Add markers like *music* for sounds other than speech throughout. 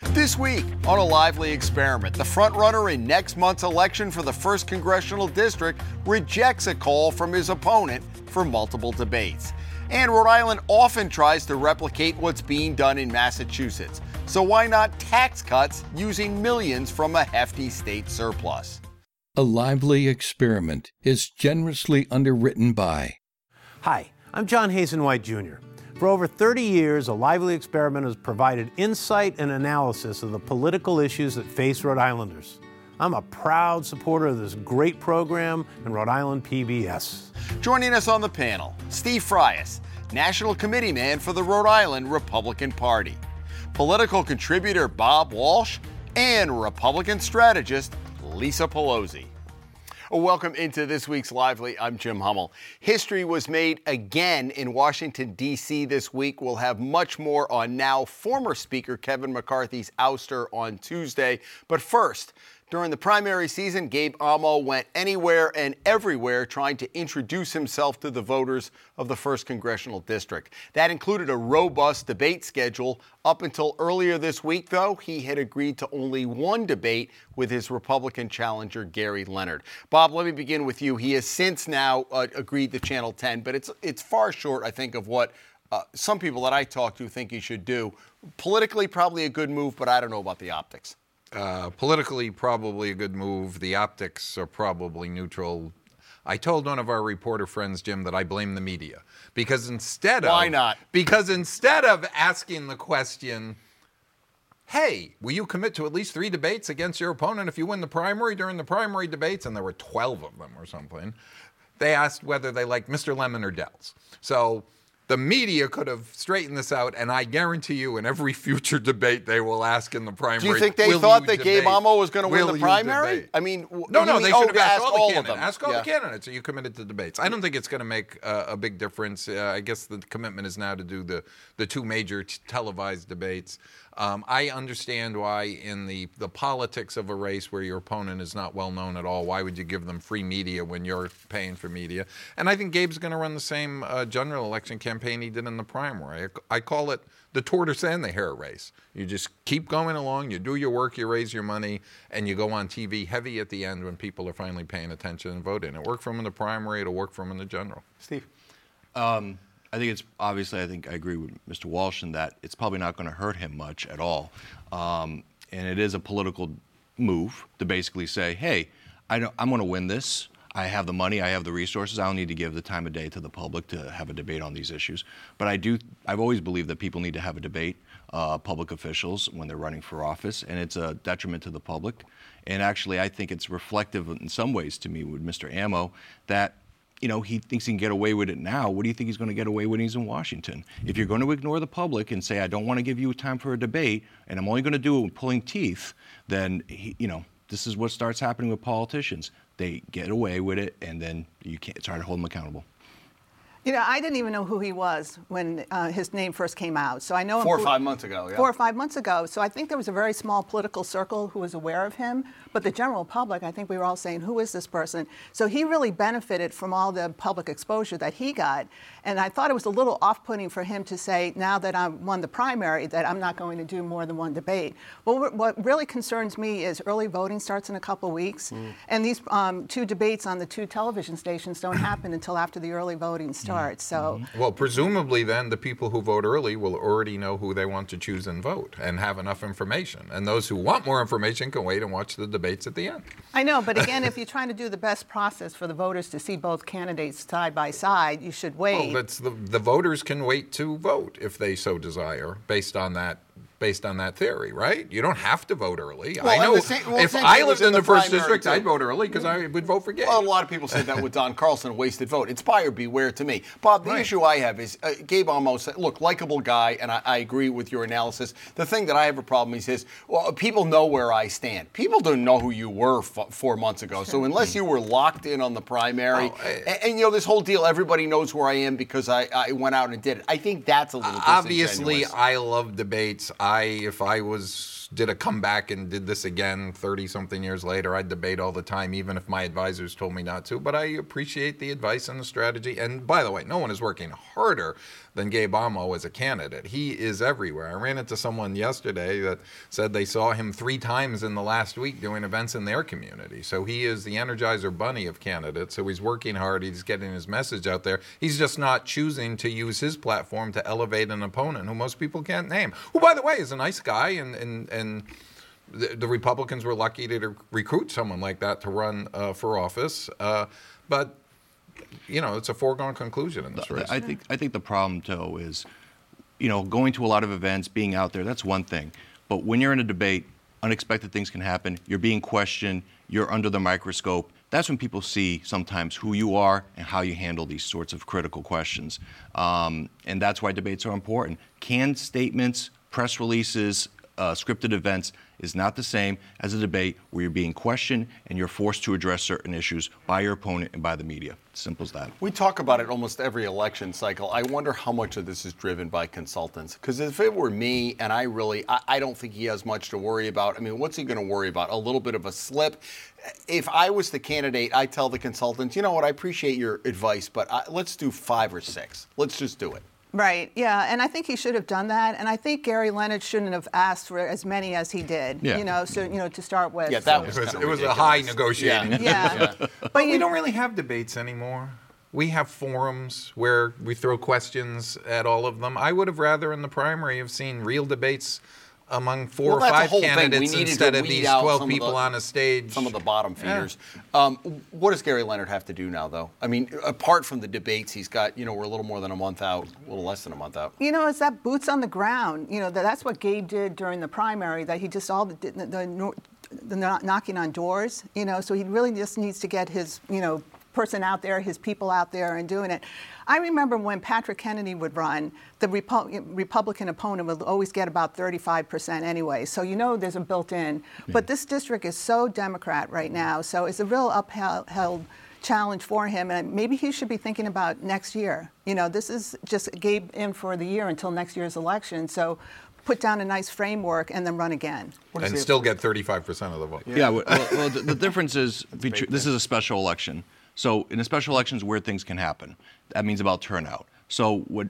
This week on a lively experiment, the frontrunner in next month's election for the 1st Congressional District rejects a call from his opponent for multiple debates. And Rhode Island often tries to replicate what's being done in Massachusetts. So why not tax cuts using millions from a hefty state surplus? A lively experiment is generously underwritten by. Hi, I'm John Hazen White Jr. For over 30 years, A Lively Experiment has provided insight and analysis of the political issues that face Rhode Islanders. I'm a proud supporter of this great program and Rhode Island PBS. Joining us on the panel, Steve Frias, National Committee Man for the Rhode Island Republican Party, political contributor Bob Walsh, and Republican strategist Lisa Pelosi. Welcome into this week's Lively. I'm Jim Hummel. History was made again in Washington, D.C. this week. We'll have much more on now former Speaker Kevin McCarthy's ouster on Tuesday. But first, during the primary season, Gabe Amo went anywhere and everywhere trying to introduce himself to the voters of the 1st Congressional District. That included a robust debate schedule. Up until earlier this week, though, he had agreed to only one debate with his Republican challenger, Gary Leonard. Bob, let me begin with you. He has since now uh, agreed to Channel 10, but it's, it's far short, I think, of what uh, some people that I talk to think he should do. Politically, probably a good move, but I don't know about the optics. Uh, politically, probably a good move. The optics are probably neutral. I told one of our reporter friends, Jim, that I blame the media because instead of why not? Because instead of asking the question, "Hey, will you commit to at least three debates against your opponent if you win the primary during the primary debates?" and there were twelve of them or something, they asked whether they liked Mr. Lemon or Dells. So the media could have straightened this out, and I guarantee you, in every *laughs* future debate, they will ask in the primary. Do you think they thought that? Gabe Amo was going to win the primary? debate? I mean, no, no, mean, they oh, should have asked ask all, the all of them. Ask all Yeah. the candidates. Are you committed to debates? I don't think it's going to make uh, a big difference. Uh, I guess the commitment is now to do the the two major t- televised debates. Um, I understand why in the the politics of a race where your opponent is not well known at all, why would you give them free media when you're paying for media? And I think Gabe's going to run the same uh, general election campaign he did in the primary. I, I call it the tortoise and the hare race. You just keep going along, you do your work, you raise your money, and you go on TV heavy at the end when people are finally paying attention and voting. It worked for him in the primary, it'll work for him in the general. Steve. Um, I think it's obviously. I think I agree with Mr. Walsh in that it's probably not going to hurt him much at all, um, and it is a political move to basically say, "Hey, I I'm going to win this. I have the money. I have the resources. I don't need to give the time of day to the public to have a debate on these issues." But I do. I've always believed that people need to have a debate, uh, public officials when they're running for office, and it's a detriment to the public. And actually, I think it's reflective in some ways to me with Mr. Amo that you know, he thinks he can get away with it now. What do you think he's going to get away with when he's in Washington? If you're going to ignore the public and say, I don't want to give you time for a debate, and I'm only going to do it with pulling teeth, then, he, you know, this is what starts happening with politicians. They get away with it, and then you can't, it's hard to hold them accountable. You know, I didn't even know who he was when uh, his name first came out. So I know him Four or five months ago, yeah. Four or five months ago. So I think there was a very small political circle who was aware of him. But the general public, I think we were all saying, who is this person? So he really benefited from all the public exposure that he got. And I thought it was a little off putting for him to say, now that I've won the primary, that I'm not going to do more than one debate. Well, what really concerns me is early voting starts in a couple weeks. Mm. And these um, two debates on the two television stations don't happen until after the early voting starts. So. Mm-hmm. Well, presumably then the people who vote early will already know who they want to choose and vote and have enough information. And those who want more information can wait and watch the debates at the end. I know, but again, if you're trying to do the best process for the voters to see both candidates side by side, you should wait. Well, that's the, the voters can wait to vote if they so desire, based on that based on that theory, right? You don't have to vote early. Well, I know the same- well, if I lived in the, first district, too. I'd vote early because I would vote for Gay. Well, a lot of people said that with Don Carlson, wasted vote. It's buyer beware to me. Bob, the Right. issue I have is uh, Gabe almost said, look, likable guy, and I, I agree with your analysis. The thing that I have a problem is, is well, people know where I stand. People don't know who you were f- four months ago. So unless you were locked in on the primary, I- and, and, you know this whole deal, everybody knows where I am because I, I went out and did it. I think that's a little Obviously. I love debates. I, if I was did a comeback and did this again 30 something years later, I'd debate all the time, even if my advisors told me not to. But I appreciate the advice and the strategy. And by the way, no one is working harder than Gabe Amo as a candidate. He is everywhere. I ran into someone yesterday that said they saw him three times in the last week doing events in their community. So he is the Energizer Bunny of candidates. So he's working hard. He's getting his message out there. He's just not choosing to use his platform to elevate an opponent who most people can't name. Who, by the way, is a nice guy and and and the, the Republicans were lucky to recruit someone like that to run uh, for office. Uh, but you know, it's a foregone conclusion in this race. I think I think the problem, though, is you know going to a lot of events, being out there. That's one thing, but when you're in a debate, unexpected things can happen. You're being questioned. You're under the microscope. That's when people see sometimes who you are and how you handle these sorts of critical questions. Um, and that's why debates are important. Canned statements, press releases, uh, scripted events is not the same as a debate where you're being questioned and you're forced to address certain issues by your opponent and by the media. Simple as that. We talk about it almost every election cycle. I wonder how much of this is driven by consultants. Because if it were me, and I really, I, I don't think he has much to worry about. I mean, what's he going to worry about? A little bit of a slip. If I was the candidate, I tell the consultants, you know what, I appreciate your advice, but I, let's do five or six. Let's just do it. Right, yeah, and I think he should have done that, and I think Gary Leonard shouldn't have asked for as many as he did. Yeah. You know, so you know to start with. Yeah, that so- was it was, it was a high negotiating. *laughs* Yeah. But But we you don't really have debates anymore. We have forums where we throw questions at all of them. I would have rather in the primary have seen real debates among four Well, or five whole thing. We candidates instead of these 12 people the- on a stage. Some of the bottom Yeah. feeders. Um, what does Gary Leonard have to do now, though? I mean, apart from the debates, he's got, you know, we're a little more than a month out, a little less than a month out. You know, it's that boots on the ground. You know, that, that's what Gabe did during the primary. That he just all the, the, the, the knocking on doors. You know, so he really just needs to get his you know person out there, his people out there, and doing it. I remember when Patrick Kennedy would run, the Repu- Republican opponent would always get about 35% anyway. So you know there's a built-in. But this district is so Democrat right now, so it's a real upheld challenge for him, and maybe he should be thinking about next year. You know, this is just Gabe in for the year until next year's election. So put down a nice framework and then run again. and still get 35% of the vote. Yeah, well, well, well, the, the difference is between, this is a special election. So in a special election is where things can happen. That means about turnout. So what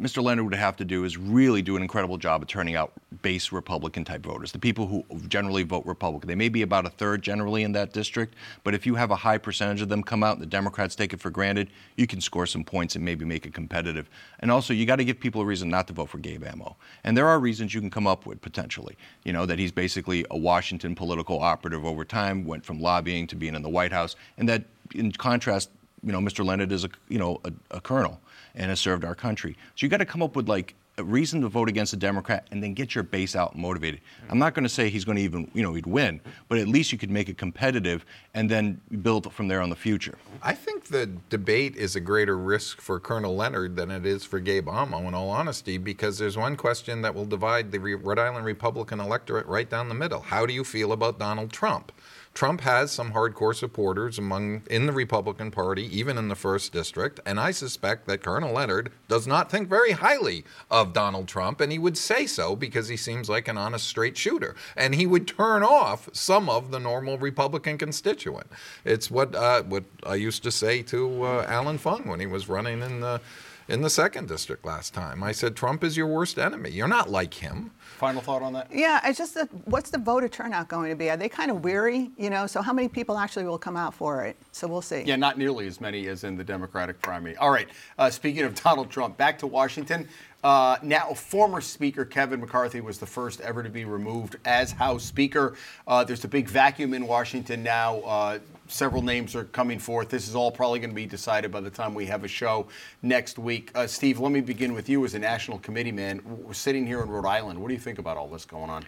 Mr. Leonard would have to do is really do an incredible job of turning out base Republican type voters, the people who generally vote Republican. They may be about a third generally in that district, but if you have a high percentage of them come out and the Democrats take it for granted, you can score some points and maybe make it competitive. And also, you got to give people a reason not to vote for Gabe Amo. And there are reasons you can come up with potentially. You know, that he's basically a Washington political operative over time, went from lobbying to being in the White House, and that in contrast, you know, Mr. Leonard is a you know a, a colonel and has served our country. So you got to come up with like a reason to vote against a Democrat and then get your base out motivated. I'm not going to say he's going to even you know he'd win, but at least you could make it competitive and then build from there on the future. I think the debate is a greater risk for Colonel Leonard than it is for Gabe Amo, in all honesty, because there's one question that will divide the Rhode Island Republican electorate right down the middle. How do you feel about Donald Trump? Trump has some hardcore supporters among in the Republican Party, even in the first district, and I suspect that Colonel Leonard does not think very highly of Donald Trump, and he would say so because he seems like an honest, straight shooter, and he would turn off some of the normal Republican constituent. It's what uh, what I used to say to uh, Allan Fung when he was running in the in the second district last time. I said Trump is your worst enemy. You're not like him. Final thought on that? Yeah, it's just that what's the voter turnout going to be? Are they kind of weary? You know, so how many people actually will come out for it? So we'll see. Yeah, not nearly as many as in the Democratic primary. All right. Uh, speaking of *laughs* Donald Trump, back to Washington. Uh, now, former Speaker Kevin McCarthy was the first ever to be removed as House Speaker. Uh, there's a big vacuum in Washington now. Several names are coming forth. This is all probably going to be decided by the time we have a show next week. Uh, Steve, let me begin with you as a national committee man. We're sitting here in Rhode Island. What do you think about all this going on?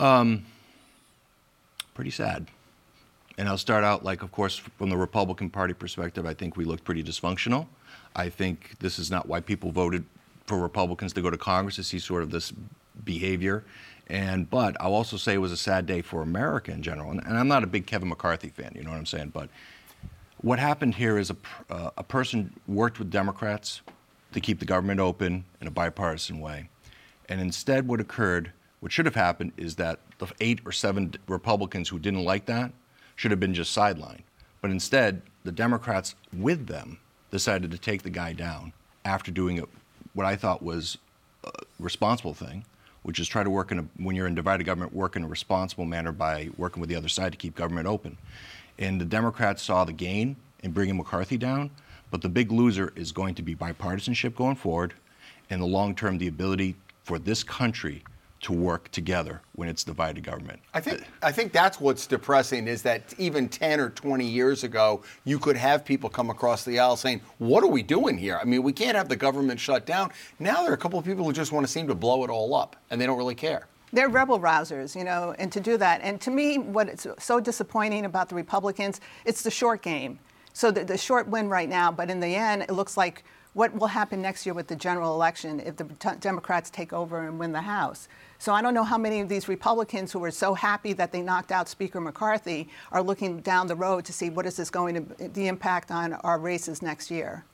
Um, Pretty sad. And I'll start out like, of course, from the Republican Party perspective, I think we look pretty dysfunctional. I think this is not why people voted for Republicans to go to Congress to see sort of this behavior. And but I'll also say it was a sad day for America in general. And, and I'm not a big Kevin McCarthy fan, you know what I'm saying? But what happened here is a, uh, a person worked with Democrats to keep the government open in a bipartisan way. And instead, what occurred What should have happened is that the eight or seven Republicans who didn't like that should have been just sidelined. But instead, the Democrats with them decided to take the guy down after doing what I thought was a responsible thing, which is try to work in a, when you're in divided government, work in a responsible manner by working with the other side to keep government open. And the Democrats saw the gain in bringing McCarthy down, but the big loser is going to be bipartisanship going forward, and the long term, the ability for this country to work together when it's divided government. I think I think that's what's depressing is that even 10 or 20 years ago, you could have people come across the aisle saying, "What are we doing here? I mean, we can't have the government shut down." Now there are a couple of people who just want to seem to blow it all up, and they don't really care. They're rebel rousers, you know, and to do that. And to me, what is so disappointing about the Republicans, it's the short game. So the, the short win right now, but in the end, it looks like what will happen next year with the general election if the t- Democrats take over and win the House. So I don't know how many of these Republicans who were so happy that they knocked out Speaker McCarthy are looking down the road to see what is this going to the impact on our races next year.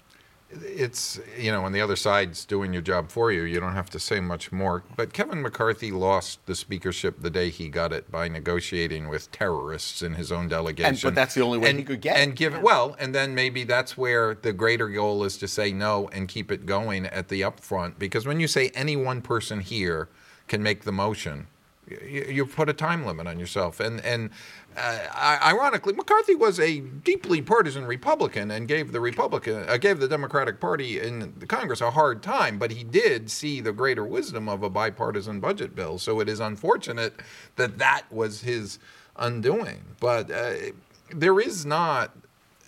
It's, you know, when the other side's doing your job for you, you don't have to say much more. But Kevin McCarthy lost the speakership the day he got it by negotiating with terrorists in his own delegation. And, but that's the only way and, he could get and it. give it well, and then maybe that's where the greater goal is to say no and keep it going at the upfront. Because when you say any one person here can make the motion, you, put a time limit on yourself. And and uh, ironically, McCarthy was a deeply partisan Republican and gave the Republican uh, gave the Democratic Party in the Congress a hard time. But he did see the greater wisdom of a bipartisan budget bill. So it is unfortunate that that was his undoing. But uh, there is not.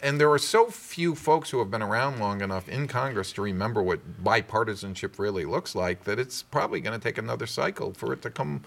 And there are so few folks who have been around long enough in Congress to remember what bipartisanship really looks like that it's probably going to take another cycle for it to come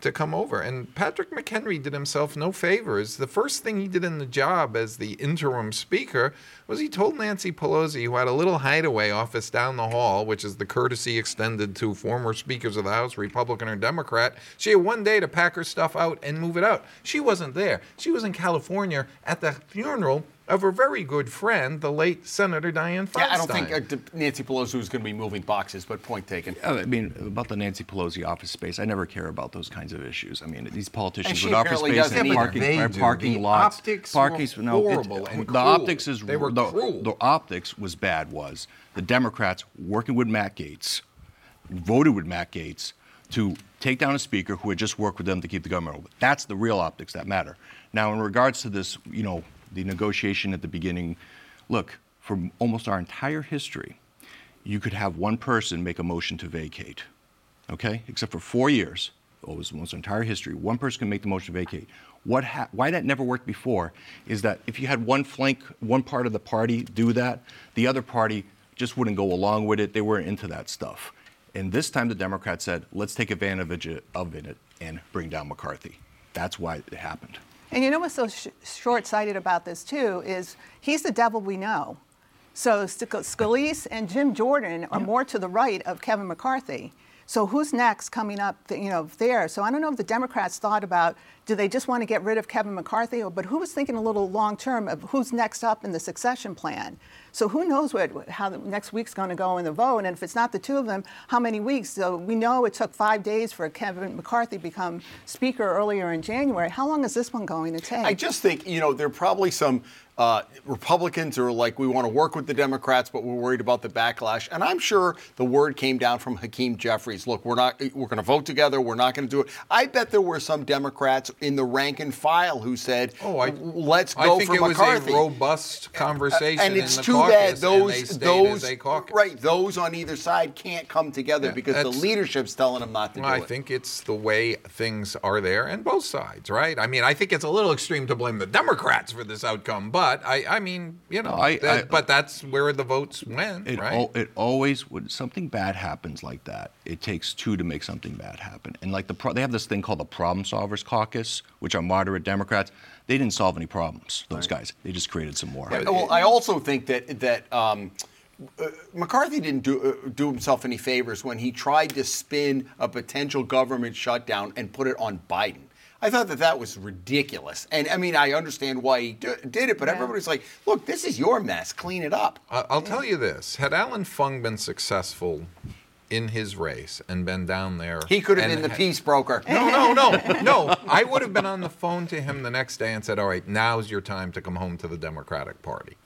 to come over. And Patrick McHenry did himself no favors. The first thing he did in the job as the interim speaker was he told Nancy Pelosi, who had a little hideaway office down the hall, which is the courtesy extended to former speakers of the House, Republican or Democrat, she had one day to pack her stuff out and move it out. She wasn't there. She was in California at the funeral of her very good friend, the late Senator Dianne Feinstein. Yeah, I don't think uh, Nancy Pelosi was going to be moving boxes, but point taken. I mean, about the Nancy Pelosi office space, I never care about those kinds of issues. I mean, these politicians she with office space and either. parking, They uh, parking The lots, optics parking, were no, it- horrible and the cruel. optics is They were the, cruel. the optics was bad. Was the Democrats working with Matt Gaetz, voted with Matt Gaetz to take down a speaker who had just worked with them to keep the government open. That's the real optics that matter. Now, in regards to this, you know, the negotiation at the beginning, look, for almost our entire history, you could have one person make a motion to vacate, okay? Except for four years, almost our entire history, one person can make the motion to vacate. What ha- why that never worked before is that if you had one flank, one part of the party do that, the other party just wouldn't go along with it. They weren't into that stuff. And this time the Democrats said, let's take advantage of it and bring down McCarthy. That's why it happened. And you know what's so sh- short-sighted about this too is he's the devil we know. So Sc- Scalise and Jim Jordan are more to the right of Kevin McCarthy. So who's next coming up, you know, there? So I don't know if the Democrats thought about do they just want to get rid of Kevin McCarthy, but who was thinking a little long term of who's next up in the succession plan? So who knows what how the next week's going to go in the vote? And if it's not the two of them, how many weeks? So we know it took five days for Kevin McCarthy to become Speaker earlier in January. How long is this one going to take? I just think, you know, there are probably some uh, Republicans who are like, we want to work with the Democrats, but we're worried about the backlash. And I'm sure the word came down from Hakeem Jeffries. Look, we're not, we're going to vote together. We're not going to do it. I bet there were some Democrats in the rank and file who said, Oh, I, let's go I think for it McCarthy. was a robust conversation and it's in the too caucus, bad those those as a caucus. right those on either side can't come together Yeah, because the leadership's telling them not to Well, do I it. think it's the way things are there, and both sides, right? I mean, I think it's a little extreme to blame the Democrats for this outcome, but I, I mean, you know, I- that- I- but that's where the votes went, It, right? al- it always when something bad happens like that, it takes two to make something bad happen. And like the pro- they have this thing called the Problem Solvers Caucus, which are moderate Democrats. They didn't solve any problems. Those guys. They just created some more. Well, I also think that that um, uh, McCarthy didn't do uh, do himself any favors when he tried to spin a potential government shutdown and put it on Biden. I thought that that was ridiculous. And I mean, I understand why he d- did it, but Yeah. everybody's like, "Look, this is your mess. Clean it up." I- I'll tell you this: had Allan Fung been successful in his race and been down there. He could have been the ha- peace broker. *laughs* No, no, no, no. *laughs* I would have been on the phone to him the next day and said, "All right, now's your time to come home to the Democratic Party,"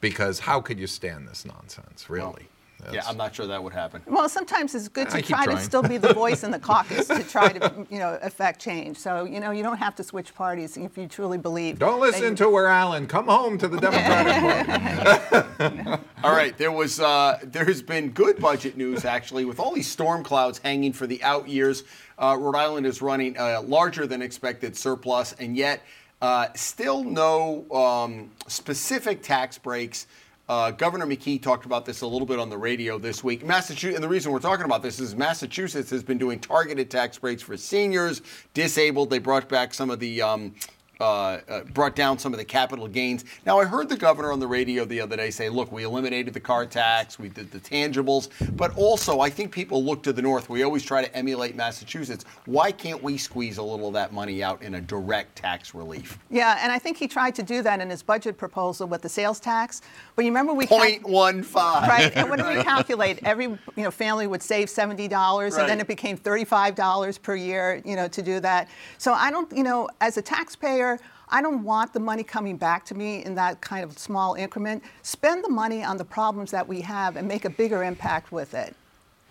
because how could you stand this nonsense, really? Yeah, I'm not sure that would happen. Well, sometimes it's good to I try to still be the voice in the *laughs* caucus to try to, you know, affect change. So, you know, you don't have to switch parties if you truly believe. Don't listen you- to where Allan. Come home to the *laughs* Democratic Party. *laughs* All right, there was uh, there's been good budget news actually with all these storm clouds hanging for the out years. Uh, Rhode Island is running a larger than expected surplus, and yet uh, still no um, specific tax breaks. Uh, Governor McKee talked about this a little bit on the radio this week. Massachusetts, and the reason we're talking about this is Massachusetts has been doing targeted tax breaks for seniors, disabled. They brought back some of the um, uh, uh, brought down some of the capital gains. Now, I heard the governor on the radio the other day say, look, we eliminated the car tax, we did the tangibles, but also I think people look to the north. We always try to emulate Massachusetts. Why can't we squeeze a little of that money out in a direct tax relief? Yeah, and I think he tried to do that in his budget proposal with the sales tax. But you remember we cal- 0.15. Right, and when we calculate, every you know family would save seventy dollars, and then it became thirty-five dollars per year, you know, to do that. So I don't, you know, as a taxpayer, I don't want the money coming back to me in that kind of small increment. Spend the money on the problems that we have and make a bigger impact with it.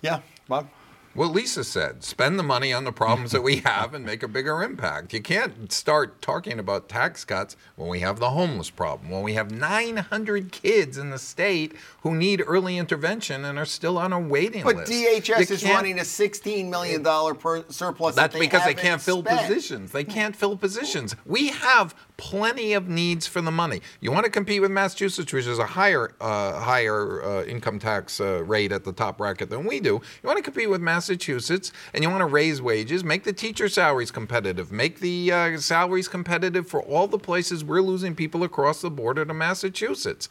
Yeah, Bob? Well, Lisa said, spend the money on the problems that we *laughs* have and make a bigger impact. You can't start talking about tax cuts when we have the homeless problem, when we have 900 kids in the state who need early intervention and are still on a waiting But list. DHS You is running a $16 million per surplus. That's that because they can't fill positions. They can't fill positions. We have plenty of needs for the money. You want to compete with Massachusetts, which is a higher uh, higher uh, income tax uh, rate at the top bracket than we do. You want to compete with Massachusetts, and you want to raise wages, make the teacher salaries competitive, make the uh, salaries competitive for all the places we're losing people across the border to Massachusetts.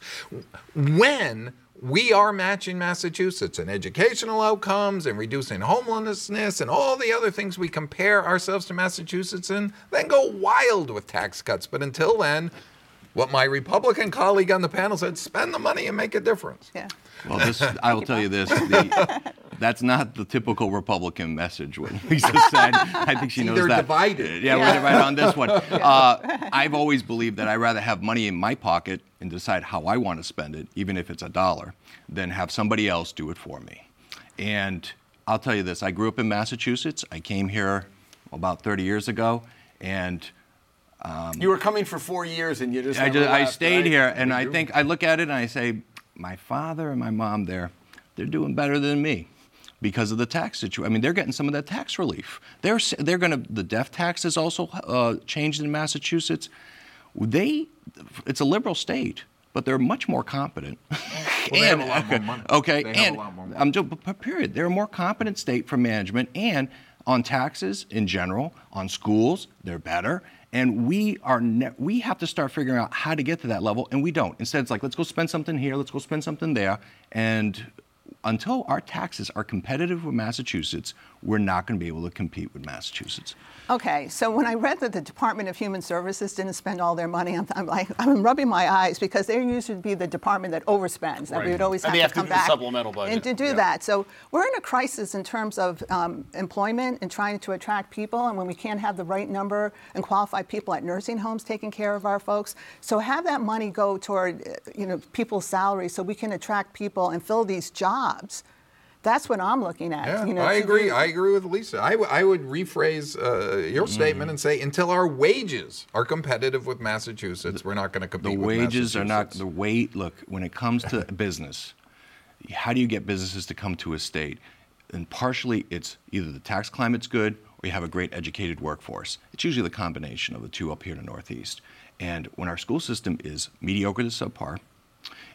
When we are matching Massachusetts in educational outcomes and reducing homelessness and all the other things we compare ourselves to Massachusetts in, then go wild with tax cuts. But until then, what my Republican colleague on the panel said, spend the money and make a difference. Yeah. Well, this I will tell you this: the, *laughs* that's not the typical Republican message. What Lisa said, I think she See, knows they're that. divided. Yeah, we're divided on this one. *laughs* Uh, I've always believed that I'd rather have money in my pocket and decide how I want to spend it, even if it's a dollar, than have somebody else do it for me. And I'll tell you this: I grew up in Massachusetts. I came here about 30 years ago, and You were coming for four years and you just I, just, I stayed right? here, and I think I look at it and I say, my father and my mom there, they're doing better than me because of the tax situation. I mean, they're getting some of that tax relief. They're they're going to the death tax is also uh, changed in Massachusetts. They, it's a liberal state, but they're much more competent. *laughs* they have a lot more money. Okay, They have a and lot more money. I'm just period. They're a more competent state for management and on taxes in general, on schools, they're better. And we are ne- we have to start figuring out how to get to that level, and we don't. Instead, it's like let's go spend something here, let's go spend something there, and until our taxes are competitive with Massachusetts, we're not going to be able to compete with Massachusetts. Okay, so when I read that the Department of Human Services didn't spend all their money, I'm, I'm like, I'm rubbing my eyes because they used to be the department that overspends. That we would always And have they to have to come do the back supplemental budget. and to do Yeah. that. So we're in a crisis in terms of um, employment and trying to attract people, and when we can't have the right number and qualified people at nursing homes taking care of our folks, so have that money go toward, uh, you know, people's salaries so we can attract people and fill these jobs. That's what I'm looking at. Yeah, you know, I agree. do- I agree with Lisa. I, w- I would rephrase uh, your Mm-hmm. statement and say, until our wages are competitive with Massachusetts, we're not going to The compete with The wages are not the wait. Look, when it comes to *laughs* business, how do you get businesses to come to a state? And partially, it's either the tax climate's good or you have a great educated workforce. It's usually the combination of the two up here in the Northeast. And when our school system is mediocre to subpar,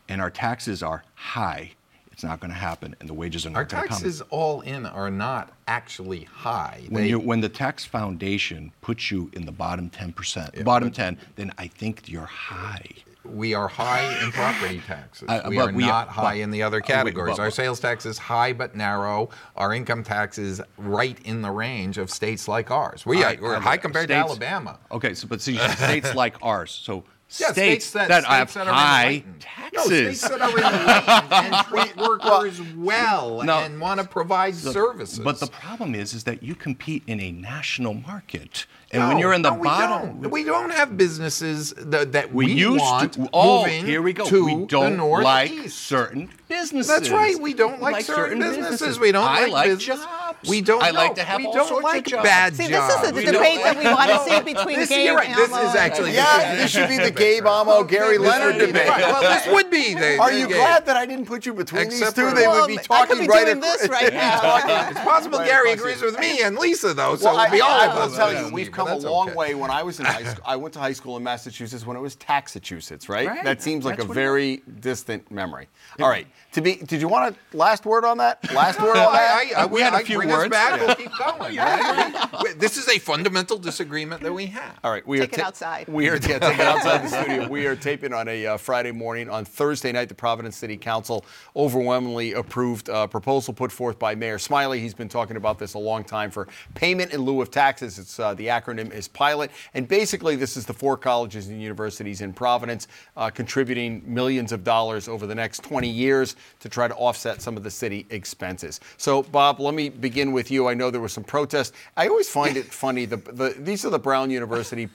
and our taxes are high, it's not going to happen, and the wages are not going to come. Our taxes all in are not actually high. When, They- you, when the tax foundation puts you in the bottom 10%, bottom 10, then I think you're high. we are high in property taxes. Uh, we are we- not high but- in the other uh, categories. but- Our sales tax is high but narrow. Our income tax is right in the range of states like ours. We All are, we're uh, high compared states- to Alabama. Okay, so but see, states *laughs* like ours, so Yeah, states, that, that, states have that high enlightened. No, taxes. states that are enlightened and *laughs* treat workers well No. and want to provide services. But the problem is, is that you compete in a national market, and No, when you're in the no, we bottom, don't. we don't have businesses that, that we, we used want to. Oh, moving here we go. to we don't like certain businesses. That's right. We don't like, certain, businesses. We don't I like, like business. jobs. We don't. I like no, to have we all don't sorts of jobs. bad See, this is the We debate that we want to see between This, Gabe you're right. This Amo is actually Yeah, this should be the Gabe Amo, Gary Leonard debate. Right, Well, this would be the. Are the you game. glad that I didn't put you between Except these two? They Well, would be I talking could be right doing this right now. *laughs* It's possible Right Gary agrees with me and Lisa, though. So Well, it'll be all I of will us. tell you, we've me, but come a long okay. way. When I was in high school, I went to high school in Massachusetts when it was Taxachusetts, right? Right, That seems like that's a what it very distant memory. All right, to be, did you want a last word on that? Last word on that? I, I, We had a I few bring us words. back. We'll keep going. right? *laughs* this is a fundamental disagreement that we have. All right, we Take are it outside. We are yeah, take it outside the *laughs* studio. We are taping on a uh, Friday morning. On Thursday night, the Providence City Council overwhelmingly approved a proposal put forth by Mayor Smiley. He's been talking about this a long time for payment in lieu of taxes. It's uh, the acronym is Pilot, and basically this is the four colleges and universities in Providence uh, contributing millions of dollars over the next 20 years to try to offset some of the city expenses. So, Bob, let me begin with you. I know there was some protest. I always find it funny. The, the, these are the Brown University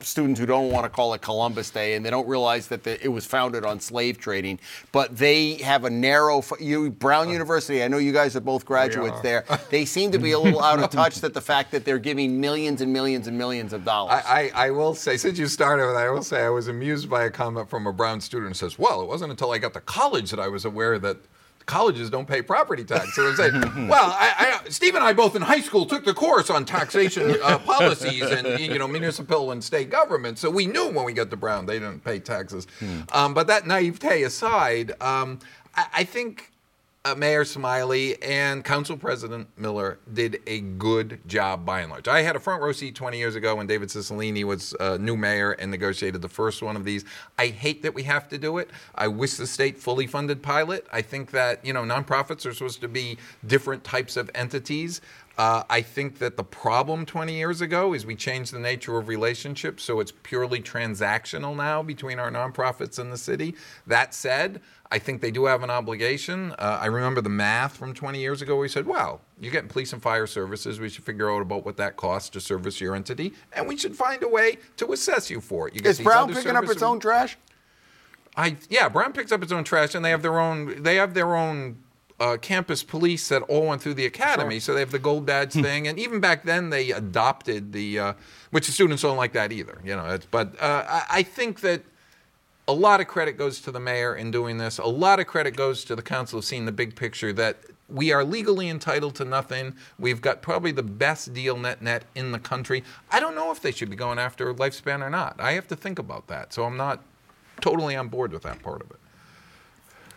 students who don't want to call it Columbus Day and they don't realize that the, it was founded on slave trading. But they have a narrow. You Brown University. I know you guys are both graduates are. there. *laughs* They seem to be a little out of touch that the fact that they're giving millions and millions and millions of dollars. I, I, I will say, since you started with I will say I was amused by a comment from a Brown student who says, Well, it wasn't until I got to college that I was aware that colleges don't pay property tax. So *laughs* Well, I, I, Steve and I both in high school took the course on taxation uh, *laughs* policies and you know municipal and state government. So we knew when we got to Brown they didn't pay taxes. Um, but that naivete aside, um, I, I think uh, Mayor Smiley and Council President Miller did a good job by and large. I had a front row seat 20 years ago when David Cicilline was uh, new mayor and negotiated the first one of these. I hate that we have to do it. I wish the state fully funded pilot. I think that you know nonprofits are supposed to be different types of entities. Uh, I think that the problem 20 years ago is we changed the nature of relationships, so it's purely transactional now between our nonprofits and the city. That said, I think they do have an obligation. Uh, I remember the math from 20 years ago. We said, well, you're getting police and fire services. We should figure out about what that costs to service your entity, and we should find a way to assess you for it. You is Brown picking up its own trash? I yeah, Brown picks up its own trash, and they have their own. They have their own. Uh, campus police that all went through the academy, so they have the gold badge thing, and even back then they adopted the, uh, which the students don't like that either, you know. It's, but uh, I, I think that a lot of credit goes to the mayor in doing this. A lot of credit goes to the council of seeing the big picture that we are legally entitled to nothing. We've got probably the best deal net net in the country. I don't know if they should be going after lifespan or not. I have to think about that. So I'm not totally on board with that part of it.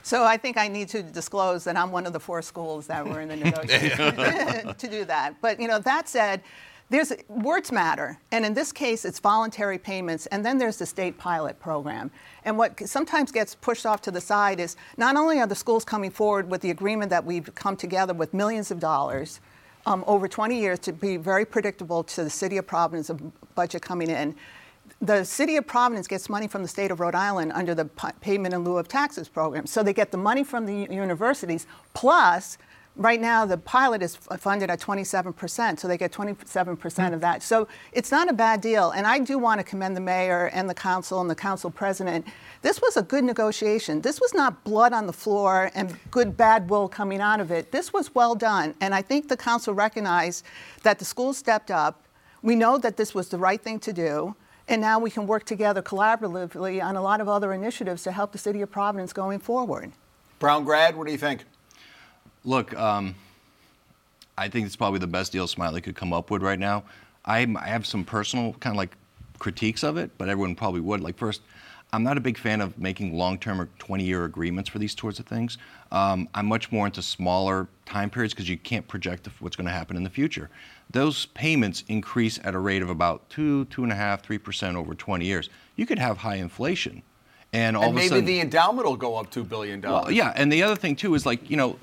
So I think I need to disclose that I'm one of the four schools that were in the *laughs* negotiation *laughs* to do that. But you know, that said, there's words matter, and in this case, it's voluntary payments, and then there's the state pilot program. And what sometimes gets pushed off to the side is not only are the schools coming forward with the agreement that we've come together with millions of dollars um, over 20 years to be very predictable to the city of Providence, a budget coming in the city of Providence gets money from the state of Rhode Island under the pa- payment in lieu of taxes program. So they get the money from the universities plus. Right now, the pilot is funded at 27%, so they get 27% of hmm. that. So it's not a bad deal. And I do want to commend the mayor and the council and the council president. This was a good negotiation. This was not blood on the floor and good bad will coming out of it. This was well done. And I think the council recognized that the school stepped up. We know that this was the right thing to do. And now we can work together collaboratively on a lot of other initiatives to help the city of Providence going forward. Brown grad, what do you think? Look, um, I think it's probably the best deal Smiley could come up with right now. I'm, I have some personal kind of like critiques of it, but everyone probably would. Like, first, I'm not a big fan of making long-term or 20-year agreements for these sorts of things. Um, I'm much more into smaller time periods because you can't project what's going to happen in the future. Those payments increase at a rate of about two, two and a half, three percent over 20 years. You could have high inflation, and all And of a maybe sudden, the endowment will go up $2 billion. well, yeah, and the other thing too is like you know,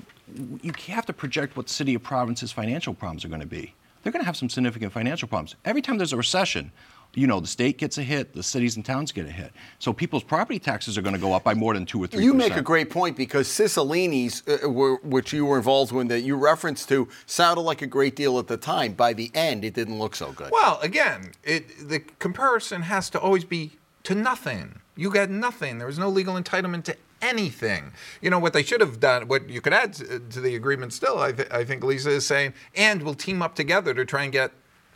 you have to project what the city of Providence's financial problems are going to be. They're going to have some significant financial problems. Every time there's a recession, you know, the state gets a hit, the cities and towns get a hit. So people's property taxes are going to go up by more than two or three. You make a great point because Cicilline's, uh, were, which you were involved with, that you referenced to, sounded like a great deal at the time. By the end, it didn't look so good. Well, again, it, the comparison has to always be to nothing. You got nothing. There was no legal entitlement to anything. You know what they should have done. What you could add to, to the agreement still, I, th- I think Lisa is saying, and we'll team up together to try and get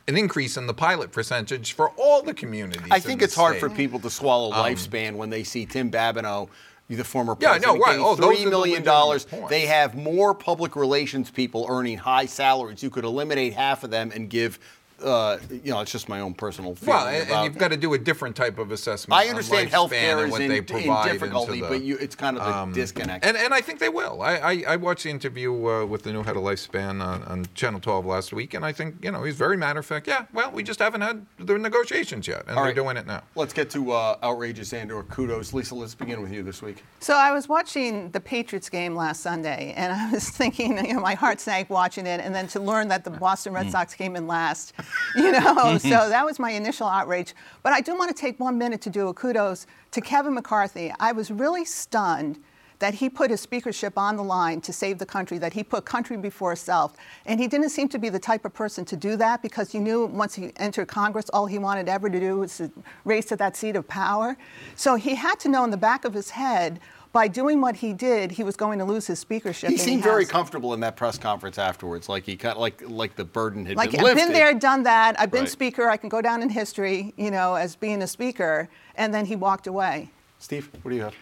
an increase in the pilot percentage for all the communities. I think it's hard state. for people to swallow um, lifespan when they see Tim Babineau, the former president Yeah, no, right. Oh, three million dollars. They have more public relations people earning high salaries. You could eliminate half of them and give. Uh, you know, it's just my own personal feeling. Well, and, and you've got to do a different type of assessment. I understand lifespan healthcare is what in, they in provide into difficulty, the- but you, it's kind of the Um, disconnect. And, and I think they will. I, I, I watched the interview uh, with the new head of Lifespan on, on Channel 12 last week, and I think, you know, he's very matter of fact. Yeah, well, we just haven't had the negotiations yet, and All they're right. doing it now. Let's get to uh, outrageous and or kudos. Lisa, let's begin with you this week. So I was watching the Patriots game last Sunday, and I was *laughs* thinking, you know, my heart sank watching it, and then to learn that the Boston Red Sox came in last, *laughs* you know, mm-hmm. so that was my initial outrage. But I do want to take one minute to do a kudos to Kevin McCarthy. I was really stunned that he put his speakership on the line to save the country, that he put country before self. And he didn't seem to be the type of person to do that because you knew once he entered Congress, all he wanted ever to do was to race to that seat of power. So he had to know in the back of his head, by doing what he did, he was going to lose his speakership. He and seemed very comfortable in that press conference afterwards, like he kind of, like like the burden had Like been I've been there, done that. I've been Right. speaker. I can go down in history, you know, as being a speaker. And then he walked away. Steve, what do you have?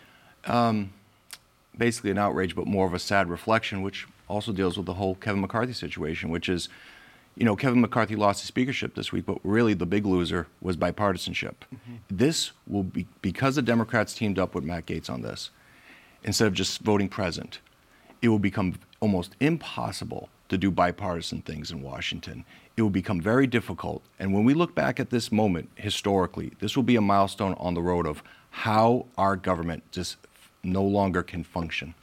Um, basically an outrage, but more of a sad reflection, which also deals with the whole Kevin McCarthy situation, which is, you know, Kevin McCarthy lost his speakership this week, but really the big loser was bipartisanship. Mm-hmm. This will be because the Democrats teamed up with Matt Gaetz on this, instead of just voting present, it will become almost impossible to do bipartisan things in Washington. It will become very difficult. And when we look back at this moment historically, this will be a milestone on the road of how our government just no longer can function.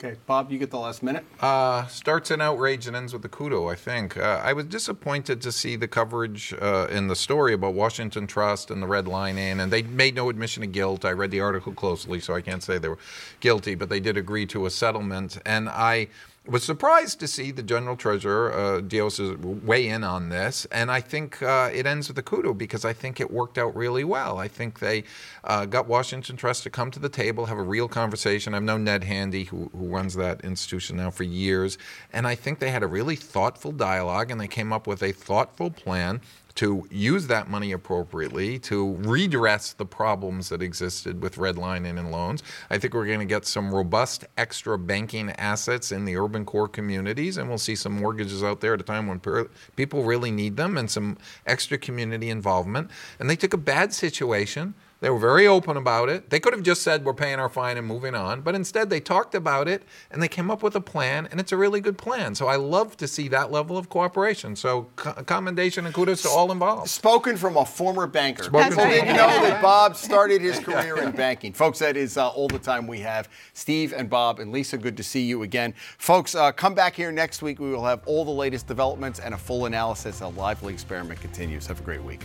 Okay, Bob, you get the last minute. Uh, starts in outrage and ends with a kudo, I think. Uh, I was disappointed to see the coverage uh, in the story about Washington Trust and the red line in, and they made no admission of guilt. I read the article closely, so I can't say they were guilty, but they did agree to a settlement. And I was surprised to see the general treasurer, uh, Diossa, weigh in on this. And I think uh, it ends with a kudo because I think it worked out really well. I think they uh, got Washington Trust to come to the table, have a real conversation. I've known Ned Handy, who, who runs that institution now for years. And I think they had a really thoughtful dialogue and they came up with a thoughtful plan to use that money appropriately to redress the problems that existed with redlining and loans. I think we're going to get some robust extra banking assets in the urban core communities, and we'll see some mortgages out there at a time when per- people really need them and some extra community involvement. And they took a bad situation. They were very open about it. They could have just said, We're paying our fine and moving on. But instead, they talked about it and they came up with a plan, and it's a really good plan. So I love to see that level of cooperation. So, co- commendation and kudos to all involved. Spoken from a former banker. Spoken People a didn't know that. Bob started his *laughs* career in banking. Folks, that is uh, all the time we have. Steve and Bob and Lisa, good to see you again. Folks, uh, come back here next week. We will have all the latest developments and a full analysis. A lively experiment continues. Have a great week.